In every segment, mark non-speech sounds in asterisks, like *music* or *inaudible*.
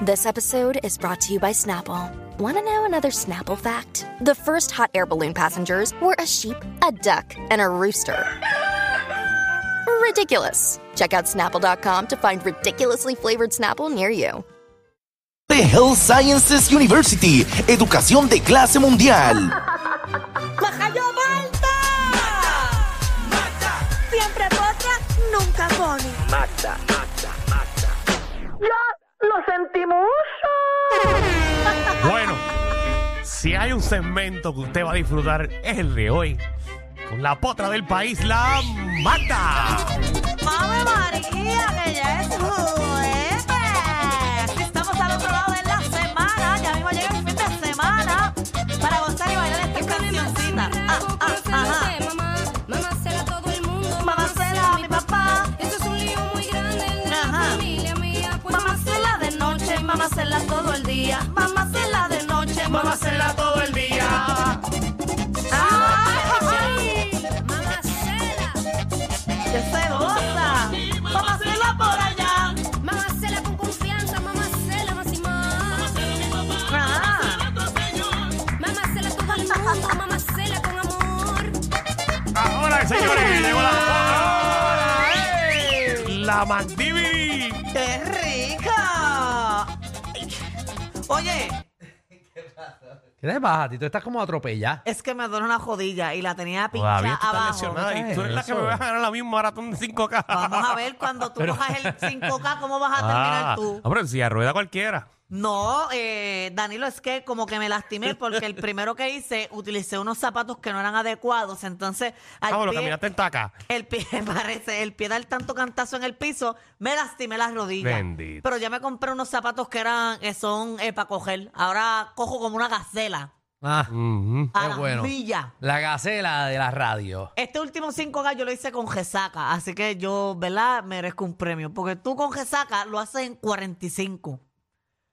This episode is brought to you by Snapple. Want to know another Snapple fact? The first hot air balloon passengers were a sheep, a duck, and a rooster. Ridiculous. Check out snapple.com to find ridiculously flavored Snapple near you. The Health Sciences University, educación de clase mundial. ¡Majayo Malta! Siempre potra, nunca pone. ¡Mata, mata, mata! ¡Ya lo sentimos! Bueno, si hay un segmento que usted va a disfrutar es el de hoy. Con la potra del país, la Magda. ¡Ave María, que ya es jueves! La Magdivi. ¡Qué rica! Oye, ¿Qué te pasa? Tito? estás como atropellada. es que me duele una jodilla y la tenía pinchada Todavía tú estás abajo. lesionada y tú eres la que eso? me vas a ganar la misma maratón de 5K. Vamos a ver cuando tú cojas el 5K, ¿cómo vas a *laughs* terminar Ah, tú? hombre, si a rueda cualquiera. No, eh, Danilo, es que como que me lastimé porque el primero que hice utilicé unos zapatos que no eran adecuados, entonces al Ah, bueno, pie- caminaste en taca. el pie, *laughs* parece, el pie dar tanto cantazo en el piso, me lastimé las rodillas. Bendito. Pero ya me compré unos zapatos que eran, que son para coger. Ahora cojo como una gacela. Ah. A qué las bueno. millas. La gacela de la radio. Este último 5K yo lo hice con Gesaca, así que yo, ¿verdad? Merezco un premio. Porque tú con Gesaca lo haces en 45.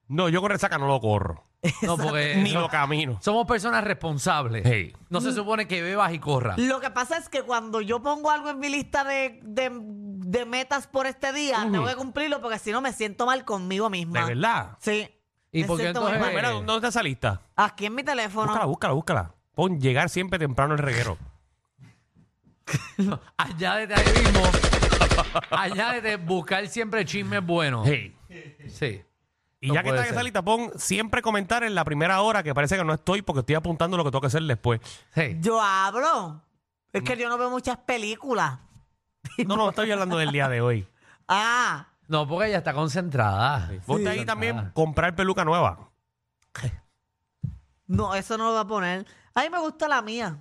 No, yo con resaca no lo corro. No, porque Ni no- lo camino. somos personas responsables. Hey. No se supone que bebas y corras. Lo que pasa es que cuando yo pongo algo en mi lista de, de- de metas por este día, tengo que cumplirlo porque si no me siento mal conmigo misma. ¿De verdad? Sí. ¿Y me por qué siento muy entonces- mal. Mira, ¿dónde está esa lista? Aquí en mi teléfono. Búscala, búscala, búscala. Pon llegar siempre temprano el reguero. *laughs* Allá de ahí mismo. *laughs* Allá de buscar siempre chismes buenos. Hey. Sí. Y No ya que está en esa ser. lista, pon siempre comentar en la primera hora que parece que no estoy porque estoy apuntando lo que tengo que hacer después. Sí. Yo hablo. Es que yo no veo muchas películas. *laughs* No, no, estoy hablando del día de hoy. Ah. No, porque ella está concentrada. Ponte ahí también comprar peluca nueva. No, eso no lo va a poner. A mí me gusta la mía.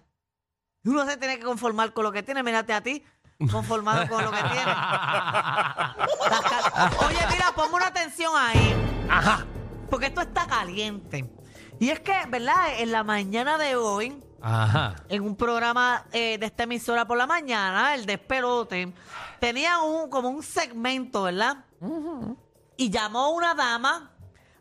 Uno se tiene que conformar con lo que tiene. Mírate a ti, conformado con lo que tiene. *laughs* Oye, mira, ponme una atención ahí. Ajá. Porque esto está caliente. Y es que, ¿verdad? En la mañana de hoy, Ajá. en un programa eh, de esta emisora por la mañana, el despelote, tenía un, como un segmento, ¿verdad? Y llamó una dama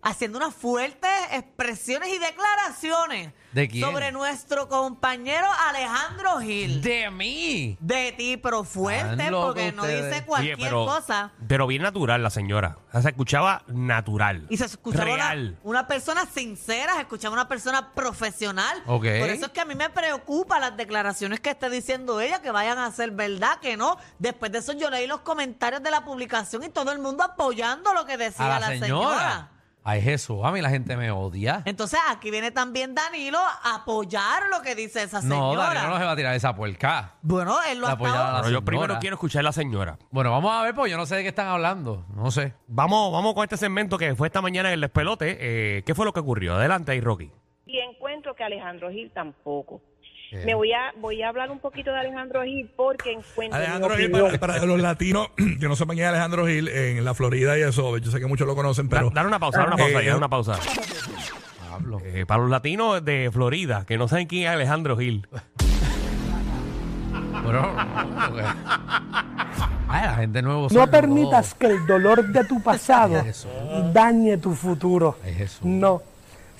haciendo unas fuertes expresiones y declaraciones ¿De quién? sobre nuestro compañero Alejandro Gil. De, De mí. ti, pero fuerte, Están locos porque no ustedes. dice Oye, cualquier pero, cosa. pero bien natural la señora. O sea, se escuchaba natural. Y se escuchaba una, Real. una persona sincera, se escuchaba una persona profesional. Ok. Por eso es que a mí me preocupa las declaraciones que esté diciendo ella, que vayan a ser verdad, que no. Después de eso yo leí los comentarios de la publicación y todo el mundo apoyando lo que decía A la, señora. Ay, Jesús, a mí la gente me odia. Entonces aquí viene también Danilo a apoyar lo que dice esa No, señora. Danilo no se va a tirar esa puerca. Bueno, él lo La ha apoyar estado- a la Pero yo señora. primero quiero escuchar a la señora. Bueno, vamos a ver, porque yo no sé de qué están hablando. No sé. Vamos, vamos con este segmento que fue esta mañana en el despelote. Eh, ¿Qué fue lo que ocurrió? Adelante ahí, Rocky. y encuentro que Alejandro Gil tampoco. Me voy a voy a hablar un poquito de Alejandro Gil porque encuentro Alejandro Gil, para, para los latinos *clears throat* que no sepan quién es Alejandro Gil, en la Florida y eso, yo sé que muchos lo conocen, pero... Da- Dar una pausa, dar una pausa, Eh, dar una pausa. Pablo. Eh, para los latinos de Florida, que no saben quién es Alejandro Gil. Bueno, *laughs* Ay, la gente nuevo. No permitas que el dolor de tu *laughs* pasado dañe tu futuro. Ay, Jesús. No.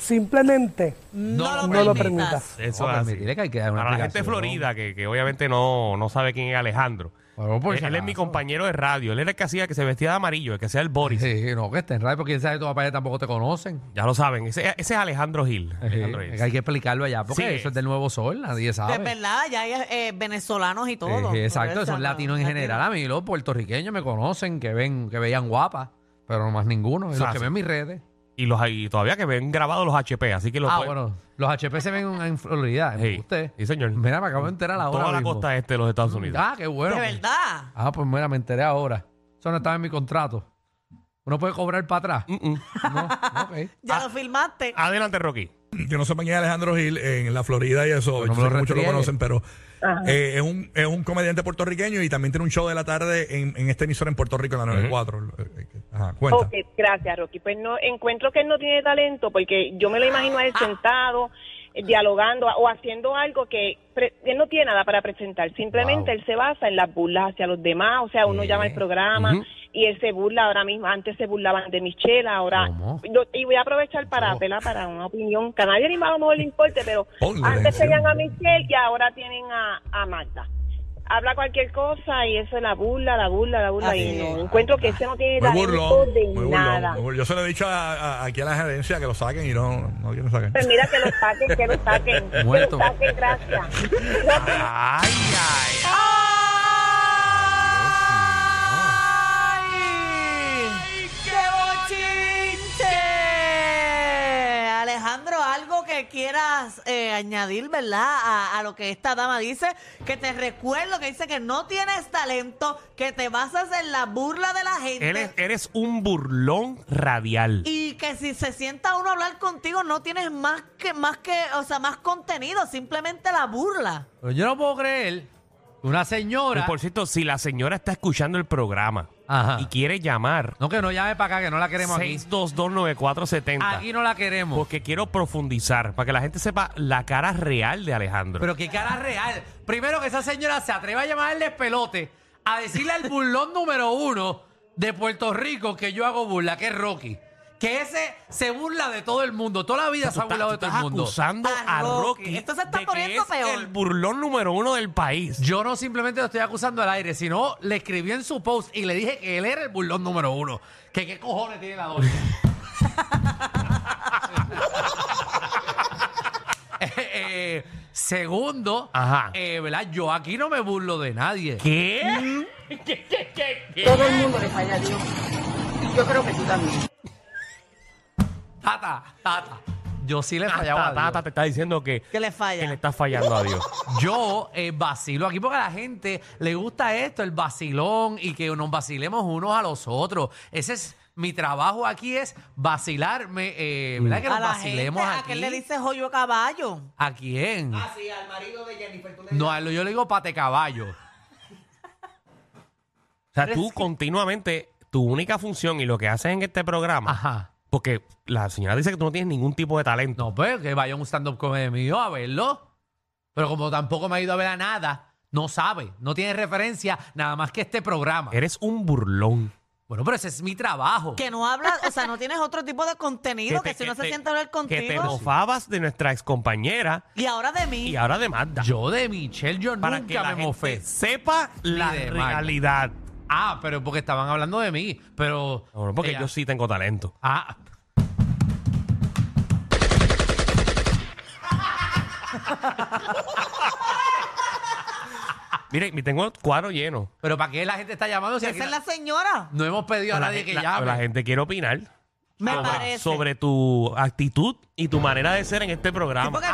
Simplemente No, no lo permitas. permitas. Eso No, es así. permitirle que hay que dar una Para la gente de explicación. Florida, que, que obviamente no, no sabe quién es Alejandro. Bueno, por él, si él es mi acaso. compañero de radio. Él era el que hacía que se vestía de amarillo, el que hacía el Boris. Sí, no, que esté en radio, porque quién sabe, tu papá ya tampoco te conocen. Ya lo saben. Ese, ese es Alejandro Gil. Alejandro Sí, Gil. hay que explicarlo allá, porque Sí. eso es del Nuevo Sol, nadie sabe. Es verdad, ya hay eh, venezolanos y todo. Eh, exacto, son no, latinos en general. A mí los puertorriqueños me conocen, que ven, que veían guapas, pero no más ninguno. Es los Exacto. que ven mis redes. Y los y todavía que ven grabados los HP, así que los Ah, pueden- bueno, los HP se ven en Florida. Sí. usted. Sí, señor. Mira, me acabo de enterar ahora. toda la mismo. costa este de los Estados Unidos. Ah, qué bueno. De verdad. Ah, pues mira, me enteré ahora. Eso no estaba en mi contrato. Uno puede cobrar para atrás. Mm, mm. No, ok. *laughs* Ya lo filmaste. Adelante, Rocky. Que no quién es Alejandro Gil en la Florida y eso, yo sé que muchos lo conocen, pero eh, es, un, es un comediante puertorriqueño y también tiene un show de la tarde en, en esta emisora en Puerto Rico, en la 94. Eh, eh, Ajá, cuenta. Ok, gracias, Rocky. Pues no encuentro que él no tiene talento porque yo me lo imagino a él sentado, eh, dialogando o haciendo algo que pre- él no tiene nada para presentar. Simplemente Wow. él se basa en las burlas hacia los demás. O sea, uno llama el programa. Y él se burla ahora mismo. Antes se burlaban de Michelle, ahora. Y voy a aprovechar para ¿Cómo? apelar para una opinión que a nadie ni más a lo mejor le importe, pero Ponle antes tenían a Michelle y ahora tienen a, a Magda. Habla cualquier cosa y eso es la burla, la burla, la burla. Así y no, encuentro que ese no tiene talento burlón, de muy burlón, nada. muy burlón. Yo se lo he dicho a- a- aquí a la gerencia que lo saquen y no, no quieren sacar. Pues mira que lo saquen, que lo saquen, que Muerto. lo saquen, gracias. Ay. ¡Ay! Quieras eh, añadir, ¿verdad? A, a lo que esta dama dice, que te recuerdo que dice que no tienes talento, que te basas en la burla de la gente. Eres, eres un burlón radial. Y que si se sienta uno a hablar contigo, no tienes más que, más que, o sea, más contenido, simplemente la burla. Pero yo no puedo creer una Y señora. por cierto, si la señora está escuchando el programa Ajá. y quiere llamar, No, que no llame para acá, que no la queremos aquí. 6229470. Aquí no la queremos. Porque quiero profundizar, para que la gente sepa la cara real de Alejandro. Pero qué cara real. Primero que esa señora se atreva a llamarle pelote, a decirle al burlón número uno de Puerto Rico que yo hago burla, que es Rocky. Que ese se burla de todo el mundo. Toda la vida se ha burlado de estás- todo el mundo. estás acusando A a Rocky. Esto se está de que poniendo es peor. el burlón número uno del país. Yo no simplemente lo estoy acusando al aire, sino le escribí en su post y le dije que él era el burlón número uno. Que qué cojones tiene la doña. *laughs* Eh, eh, segundo, Ajá. eh, ¿verdad? Yo aquí no me burlo de nadie. ¿Qué? *laughs* ¿Qué, qué, qué, qué? Todo el mundo le falla a Dios. Y yo creo que tú también. Tata, tata. Yo sí le fallaba a Dios. Tata te está diciendo que, Que le falla. que le estás fallando a Dios. *laughs* Yo eh, vacilo aquí porque a la gente le gusta esto, el vacilón y que nos vacilemos unos a los otros. Ese es mi trabajo aquí es vacilarme, eh, ¿verdad? Que a nos la vacilemos gente, ¿a aquí. qué le dice joyo caballo? ¿A quién? sí, al marido de Jennifer. Tú le No, a yo le digo pate caballo. O sea, tú continuamente, tu única función y lo que haces en este programa, Ajá. Porque la señora dice que tú no tienes ningún tipo de talento. No, pues que vaya a un stand-up comedy mío a verlo. Pero como tampoco me ha ido a ver a nada, no sabe, no tiene referencia nada más que este programa. Eres un burlón. Bueno, pero ese es mi trabajo. Que no habla, o sea, no tienes otro tipo de contenido, que, si no se siente a hablar Que te contigo. mofabas de nuestra excompañera Y ahora de mí. y ahora de Magda. Yo de Michelle, yo para nunca que la me gente mofé. sepa la de Magda. realidad. Ah, pero porque estaban hablando de mí. Pero. No, no, porque ella- yo sí tengo talento. Ah. *laughs* Mire, me tengo cuadro lleno. Pero ¿para qué la gente está llamando? Si aquí Esa es la señora. No hemos pedido a la, nadie que la- llame. la gente quiere opinar Me sobre, parece. sobre tu actitud y tu manera de ser en este Sí, programa. porque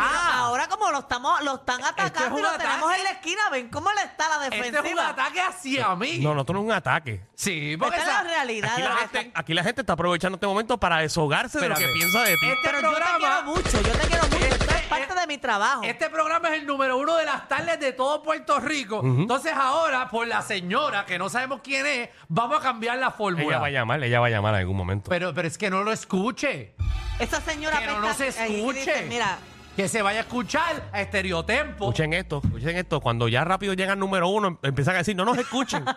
ahora como lo estamos, lo están atacando un y lo ataque. tenemos en la esquina, ven cómo le está la Este es un defensiva. ataque hacia mí. No, no, esto no es un ataque. Sí, porque Esta es esa- la realidad. Aquí de la, gente, está- aquí la gente está aprovechando este momento para deshogarse de lo que piensa de ti. Este Pero yo te programa- quiero mucho, yo te quiero mucho. Este, parte de mi trabajo. Este programa es el número uno de las tardes de todo Puerto Rico. Entonces ahora, por la señora, que no sabemos quién es, vamos a cambiar la Ella fórmula. va a llamar, ella va a llamar en algún momento. Pero, pero es que no lo escuche. Esa señora Que no, no se apesta- dice, escuche. Mira, Que se vaya a escuchar a Estereotempo. Escuchen esto, escuchen esto. Cuando ya rápido llega el número uno, em- empiezan a decir, no nos escuchen. *laughs*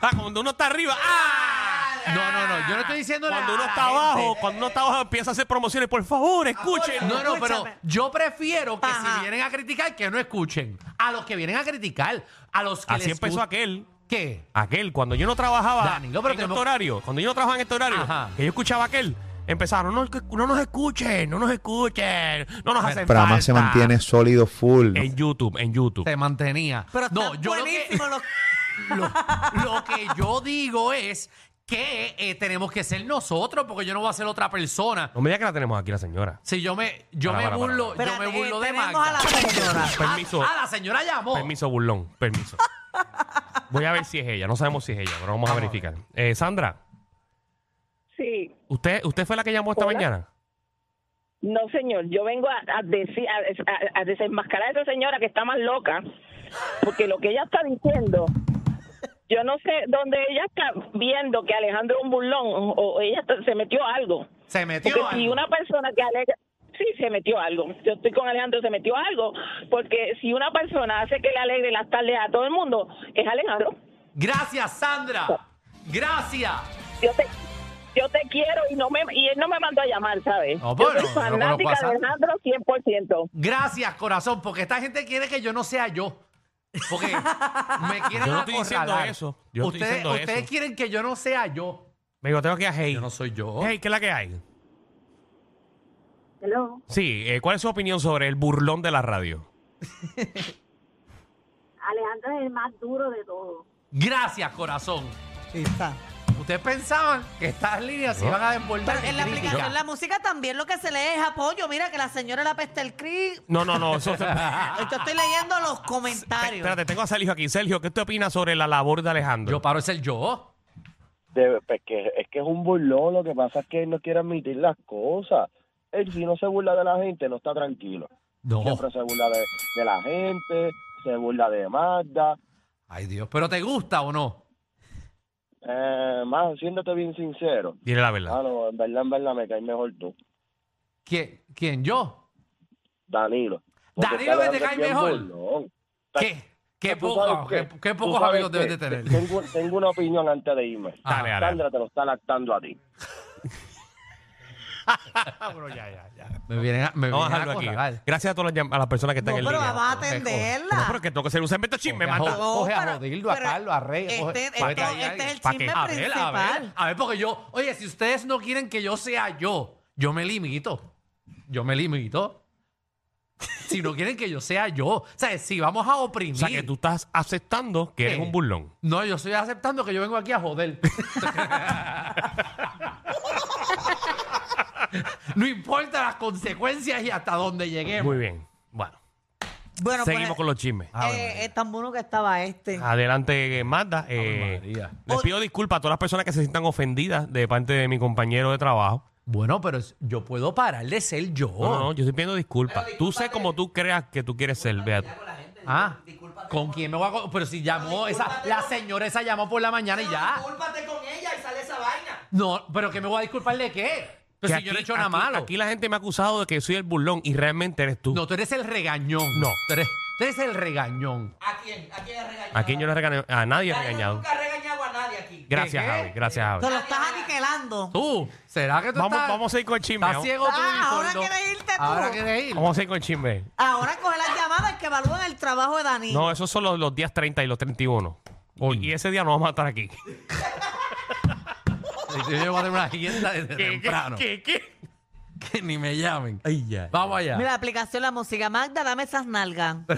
ah, cuando uno está arriba, ¡ah! No, no, no. Yo no estoy diciendo Cuando uno está gente. abajo, cuando uno está abajo, empieza a hacer promociones. Por favor, escuchen. No, no, pero Escúchame. yo prefiero que Ajá. si vienen a criticar, que no escuchen. A los que vienen a criticar, a los que Así les empezó gust- aquel. ¿Qué? Aquel, cuando yo no trabajaba Danilo, pero en tenemos- este horario, cuando yo no trabajaba en este horario, Ajá. que yo escuchaba aquel, empezaron, no, no, no nos escuchen, no nos escuchen, no nos hacen El programa se falta". mantiene sólido, full. En YouTube, en YouTube. Se mantenía. pero no, yo lo que, *laughs* lo, lo que yo digo es que eh, tenemos que ser nosotros, porque yo no voy a ser otra persona. No me digas que la tenemos aquí la señora. Si yo me, yo Para, me para, para, burlo, para. yo me Espérate, burlo de tenemos Magda. a la señora. *laughs* Permiso. Ah, la señora llamó. Permiso, burlón, permiso. Voy a ver si es ella, no sabemos si es ella, pero vamos a verificar. Eh, Sandra, Sí. ¿usted, ¿usted fue la que llamó esta Hola. mañana? No, señor, yo vengo a, a decir, a, a- a desenmascarar a esa señora que está más loca, porque lo que ella está diciendo, yo no sé dónde ella está viendo que Alejandro es un burlón o, o ella está- se metió algo. Se metió Porque si algo. una persona que alega, sí, se metió algo. Yo estoy con Alejandro, se metió algo, porque si una persona hace que le alegre las tardes a todo el mundo, es Alejandro. Gracias, Sandra. Gracias. Yo te, yo te quiero y no me y él no me mandó a llamar, ¿sabes? No, yo bueno, soy yo no conozco fanática de. Alejandro 100%. Gracias, corazón, porque esta gente quiere que yo no sea yo. Porque me *laughs* quieren Yo no estoy diciendo acorralar. eso. Yo no estoy ustedes, diciendo ustedes eso. quieren que yo no sea yo. Me digo, tengo que ir a Hey. Yo no soy yo. Hey, ¿qué es la que hay? Hello. Sí, eh, ¿cuál es su opinión sobre el burlón de la radio? *laughs* Alejandro es el más duro de todos. Gracias, corazón. Ahí está. Ustedes pensaban que estas líneas se iban a desbordar Pero en la crítica. aplicación, la música también lo que se lee es apoyo. Mira que la señora la peste el cri. No, no, no. Eso, *laughs* Yo estoy leyendo los comentarios. Espérate, tengo a Sergio aquí. Sergio, ¿qué usted opina sobre la labor de Alejandro? Yo paro de ser yo. De- pues que, es que es un burlón, lo que pasa es que él no quiere admitir las cosas. Él si no se burla de la gente, no está tranquilo. No. Siempre se burla de, de la gente, se burla de Magda. Ay, Dios. ¿Pero te gusta o no? Eh, más, siéndote bien sincero. Dile la verdad. Ah, no, en verdad, en verdad me caes mejor tú, ¿Quién? ¿Quién? ¿Yo? Danilo. Porque Danilo que te cae mejor. burlón. ¿Qué? ¿Qué, ¿Tú poco- sabes qué- qué? qué ¿Tú pocos sabes amigos qué? debes de tener? Tengo, tengo una opinión antes de irme. Dale, dale. Sandra te lo está lactando a ti. *laughs* Bro, ya, ya, ya. Me vienen a, me Vamos a vienen a dejarlo aquí. Gracias a todas las, llam- a las personas que están no, en pero línea. vamos a atenderla. No, pero que tengo que hacer un segmento chisme, Coge a. Jo- No, coge a pero- Rodildo, a pero Carlos, a Rey. este- coge- este- a este es el ¿Pa' chisme qué? A ver, a ver, principal. a ver, porque yo, oye, si ustedes no quieren que yo sea yo, yo me limito. Yo me limito. Si no quieren que yo sea yo, o sea, si vamos a O oprimir. sea, que tú estás aceptando que eres ¿Qué? un burlón. No, yo estoy aceptando que yo vengo aquí a joder. *laughs* *laughs* no importa las consecuencias y hasta dónde lleguemos. Muy bien. Bueno, Bueno, seguimos pues, con los chismes. eh, es tan bueno que estaba este. Adelante, Magda. Eh, María. les pido disculpas a todas las personas que se sientan ofendidas de parte de mi compañero de trabajo. Bueno, pero es- yo puedo parar de ser yo. No, no, no, yo estoy pidiendo disculpas. Tú sé como tú creas que tú quieres ser, Beat. Ah, ¿con quién me voy a... co- Pero si llamó esa... La señora esa llamó por la mañana y ya. Discúlpate con ella y sale esa vaina. No, pero que me voy a disculpar de qué. Pero Que si yo no he aquí- hecho nada aquí- malo. Aquí la gente me ha acusado de que soy el burlón y realmente eres tú. No, tú eres el regañón. No. Tú eres, tú eres el regañón. ¿A quién? ¿A quién has regañado? ¿A quién yo no he regañado? A nadie he Nadie regañado. Nunca ha regañado a nadie aquí. Gracias, ¿Qué? Javi. Gracias, Javi. Te lo estás aniquilando. ¿Tú? ¿Será que tú Vamos, estás... vamos a ir con el chisme. estás ciego tú Ah, y ahora sordo? quieres irte tú. Ahora quieres ir. vamos a ir con el chisme. Ahora coge las llamadas que evalúan el trabajo de Dani. No, esos son los, los días 30 y los 31. Y, y ese día no vamos a estar aquí. *laughs* *laughs* Yo llevo a tener una agenda desde ¿Qué, temprano. qué, qué? Que ni me llamen. Vamos allá. Mira, la aplicación La Música. Magda, dame esas nalgas. *laughs*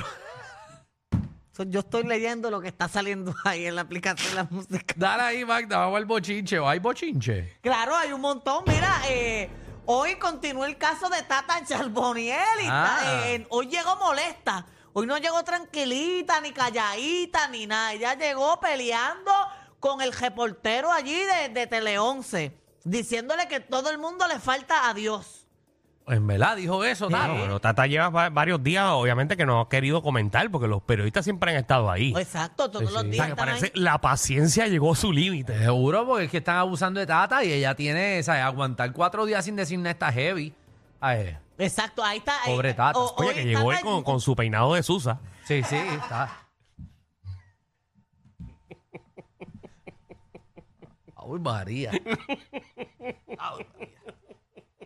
So, yo estoy leyendo lo que está saliendo ahí en la aplicación La Música. Dale ahí, Magda, vamos al bochinche. ¿O hay bochinche? Claro, hay un montón. Mira, eh, hoy continúa el caso de Tata Charboniel. Y Ah. ta- eh, hoy llegó molesta. Hoy no llegó tranquilita, ni calladita, ni nada. Ella llegó peleando con el reportero allí de, de Tele 11, diciéndole que todo el mundo le falta a Dios. En verdad dijo eso, Claro, Tata. pero Tata lleva va- varios días, obviamente, que no ha querido comentar porque los periodistas siempre han estado ahí. Exacto, todos Sí, los sí. O días. sea, que están ahí. parece la paciencia llegó a su límite. Seguro, porque es que están abusando de Tata y ella tiene, ¿sabes? Aguantar cuatro días sin decir nada está heavy. Ay, Exacto, ahí está. ahí- Pobre Tata. o- Oye, que llegó él con su peinado de Susa. sí, sí, está. Ay, María.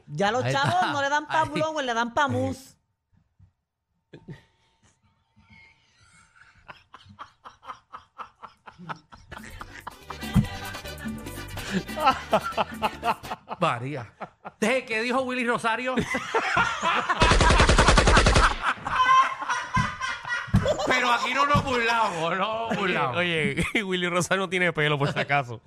Ya los Ahí chavos está. no le dan pa' Ahí. blower, le dan pa' mousse. María. Deje, ¿Qué dijo Willy Rosario? Pero aquí no nos burlamos, no nos burlamos. Oye, *laughs* Willy Rosario no tiene pelo, por si acaso.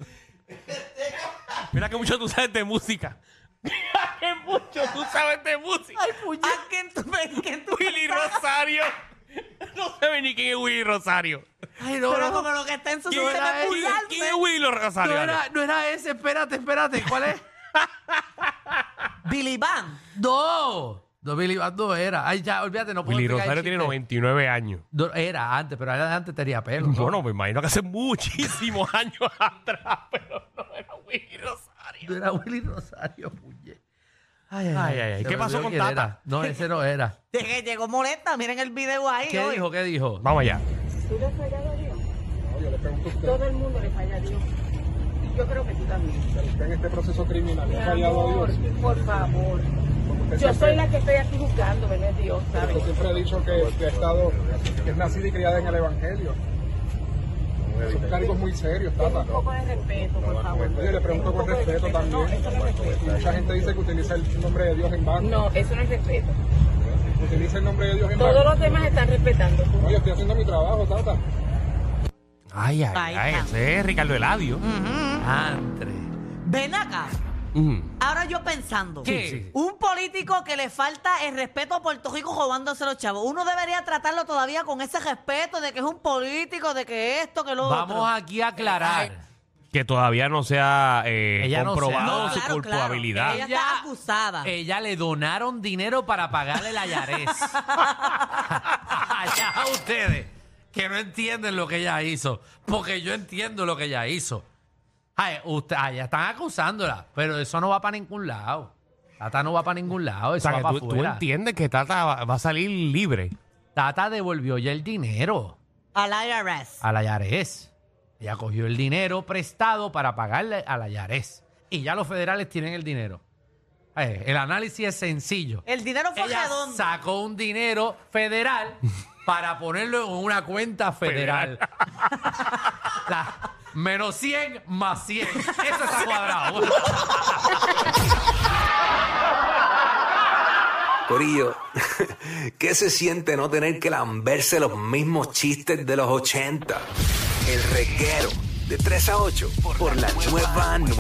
Mira que mucho tú sabes de música. *laughs* Mira que mucho tú sabes de música. ¿A quién tú ves? ¿Quién tú Willy pensabas? Rosario. *laughs* No sabe ni quién es Willy Rosario. Ay, no, Pero no. como lo que está en su ¿Quién, era es ese? quién es Willy Rosario? No era, no era ese, espérate, espérate. ¿Cuál es? *laughs* Billy Van. No. No, Billy Band no era. Ay, ya, olvídate, no puedo explicar el Rosario tiene chiste. 99 años. No, era antes, pero era antes tenía pelo. ¿no? Bueno, me imagino que hace muchísimos años atrás, pero no era Willy Rosario. No era Willy Rosario, puñe. Ay, Ay, ay, ay. Se ¿Qué me pasó olvidó con quién Tata? era. No, ese no era. *laughs* De que llegó molesta, miren el video ahí. ¿Qué hoy. dijo? ¿Qué dijo? Vamos allá. ¿Tú le has fallado a Dios? Todo el mundo le falla a Dios. Y yo creo que tú también. en este proceso criminal Mi amor, por favor. Yo soy la que estoy aquí juzgando, ¿verdad? Dios, ¿sabes? siempre he dicho que, que he estado, que es nacida y criada en el Evangelio. Son cargos muy serios, Tata. Un poco de respeto, por favor. Oye, le pregunto con respeto No, también. eso no es respeto. Y mucha gente dice que utiliza el nombre de Dios en vano. No, eso no es respeto. Utiliza el nombre de Dios en Todos vano. los demás están respetando. tú. Oye, estoy haciendo mi trabajo, Tata. Ay, ay, ay. Ese es Ricardo Eladio. Andre. Ven acá. Mm. Ahora yo pensando. ¿Qué? Sí. Un político que le falta el respeto a Puerto Rico robándose los chavos. Uno debería tratarlo todavía con ese respeto de que es un político, de que esto, que lo otro. Vamos aquí a aclarar. Que todavía no se ha eh, Ella no se- comprobado No, su claro, claro. culpabilidad. Ella está acusada. Ella le donaron dinero para pagarle la Yares. *laughs* Allá a ustedes que no entienden lo que ella hizo. Porque yo entiendo lo que ella hizo. Ay, usted, ya están acusándola, pero eso no va para ningún lado. Tata no va para ningún lado, O eso sea, va que para tú, tú afuera. entiendes que Tata va, va a salir libre. Tata devolvió ya el dinero Al IRS. a la Yares. Ella cogió el dinero prestado para pagarle a la Yares. Y ya los federales tienen el dinero. Ay, el análisis es sencillo. El dinero fue Ella redondo. sacó un dinero federal para ponerlo en una cuenta federal. *laughs* La- menos 100 más 100. Eso está cuadrado. Corillo, *laughs* ¿qué se siente no tener que lamberse los mismos chistes de los 80? El reguero de 3 a 8 por la nueva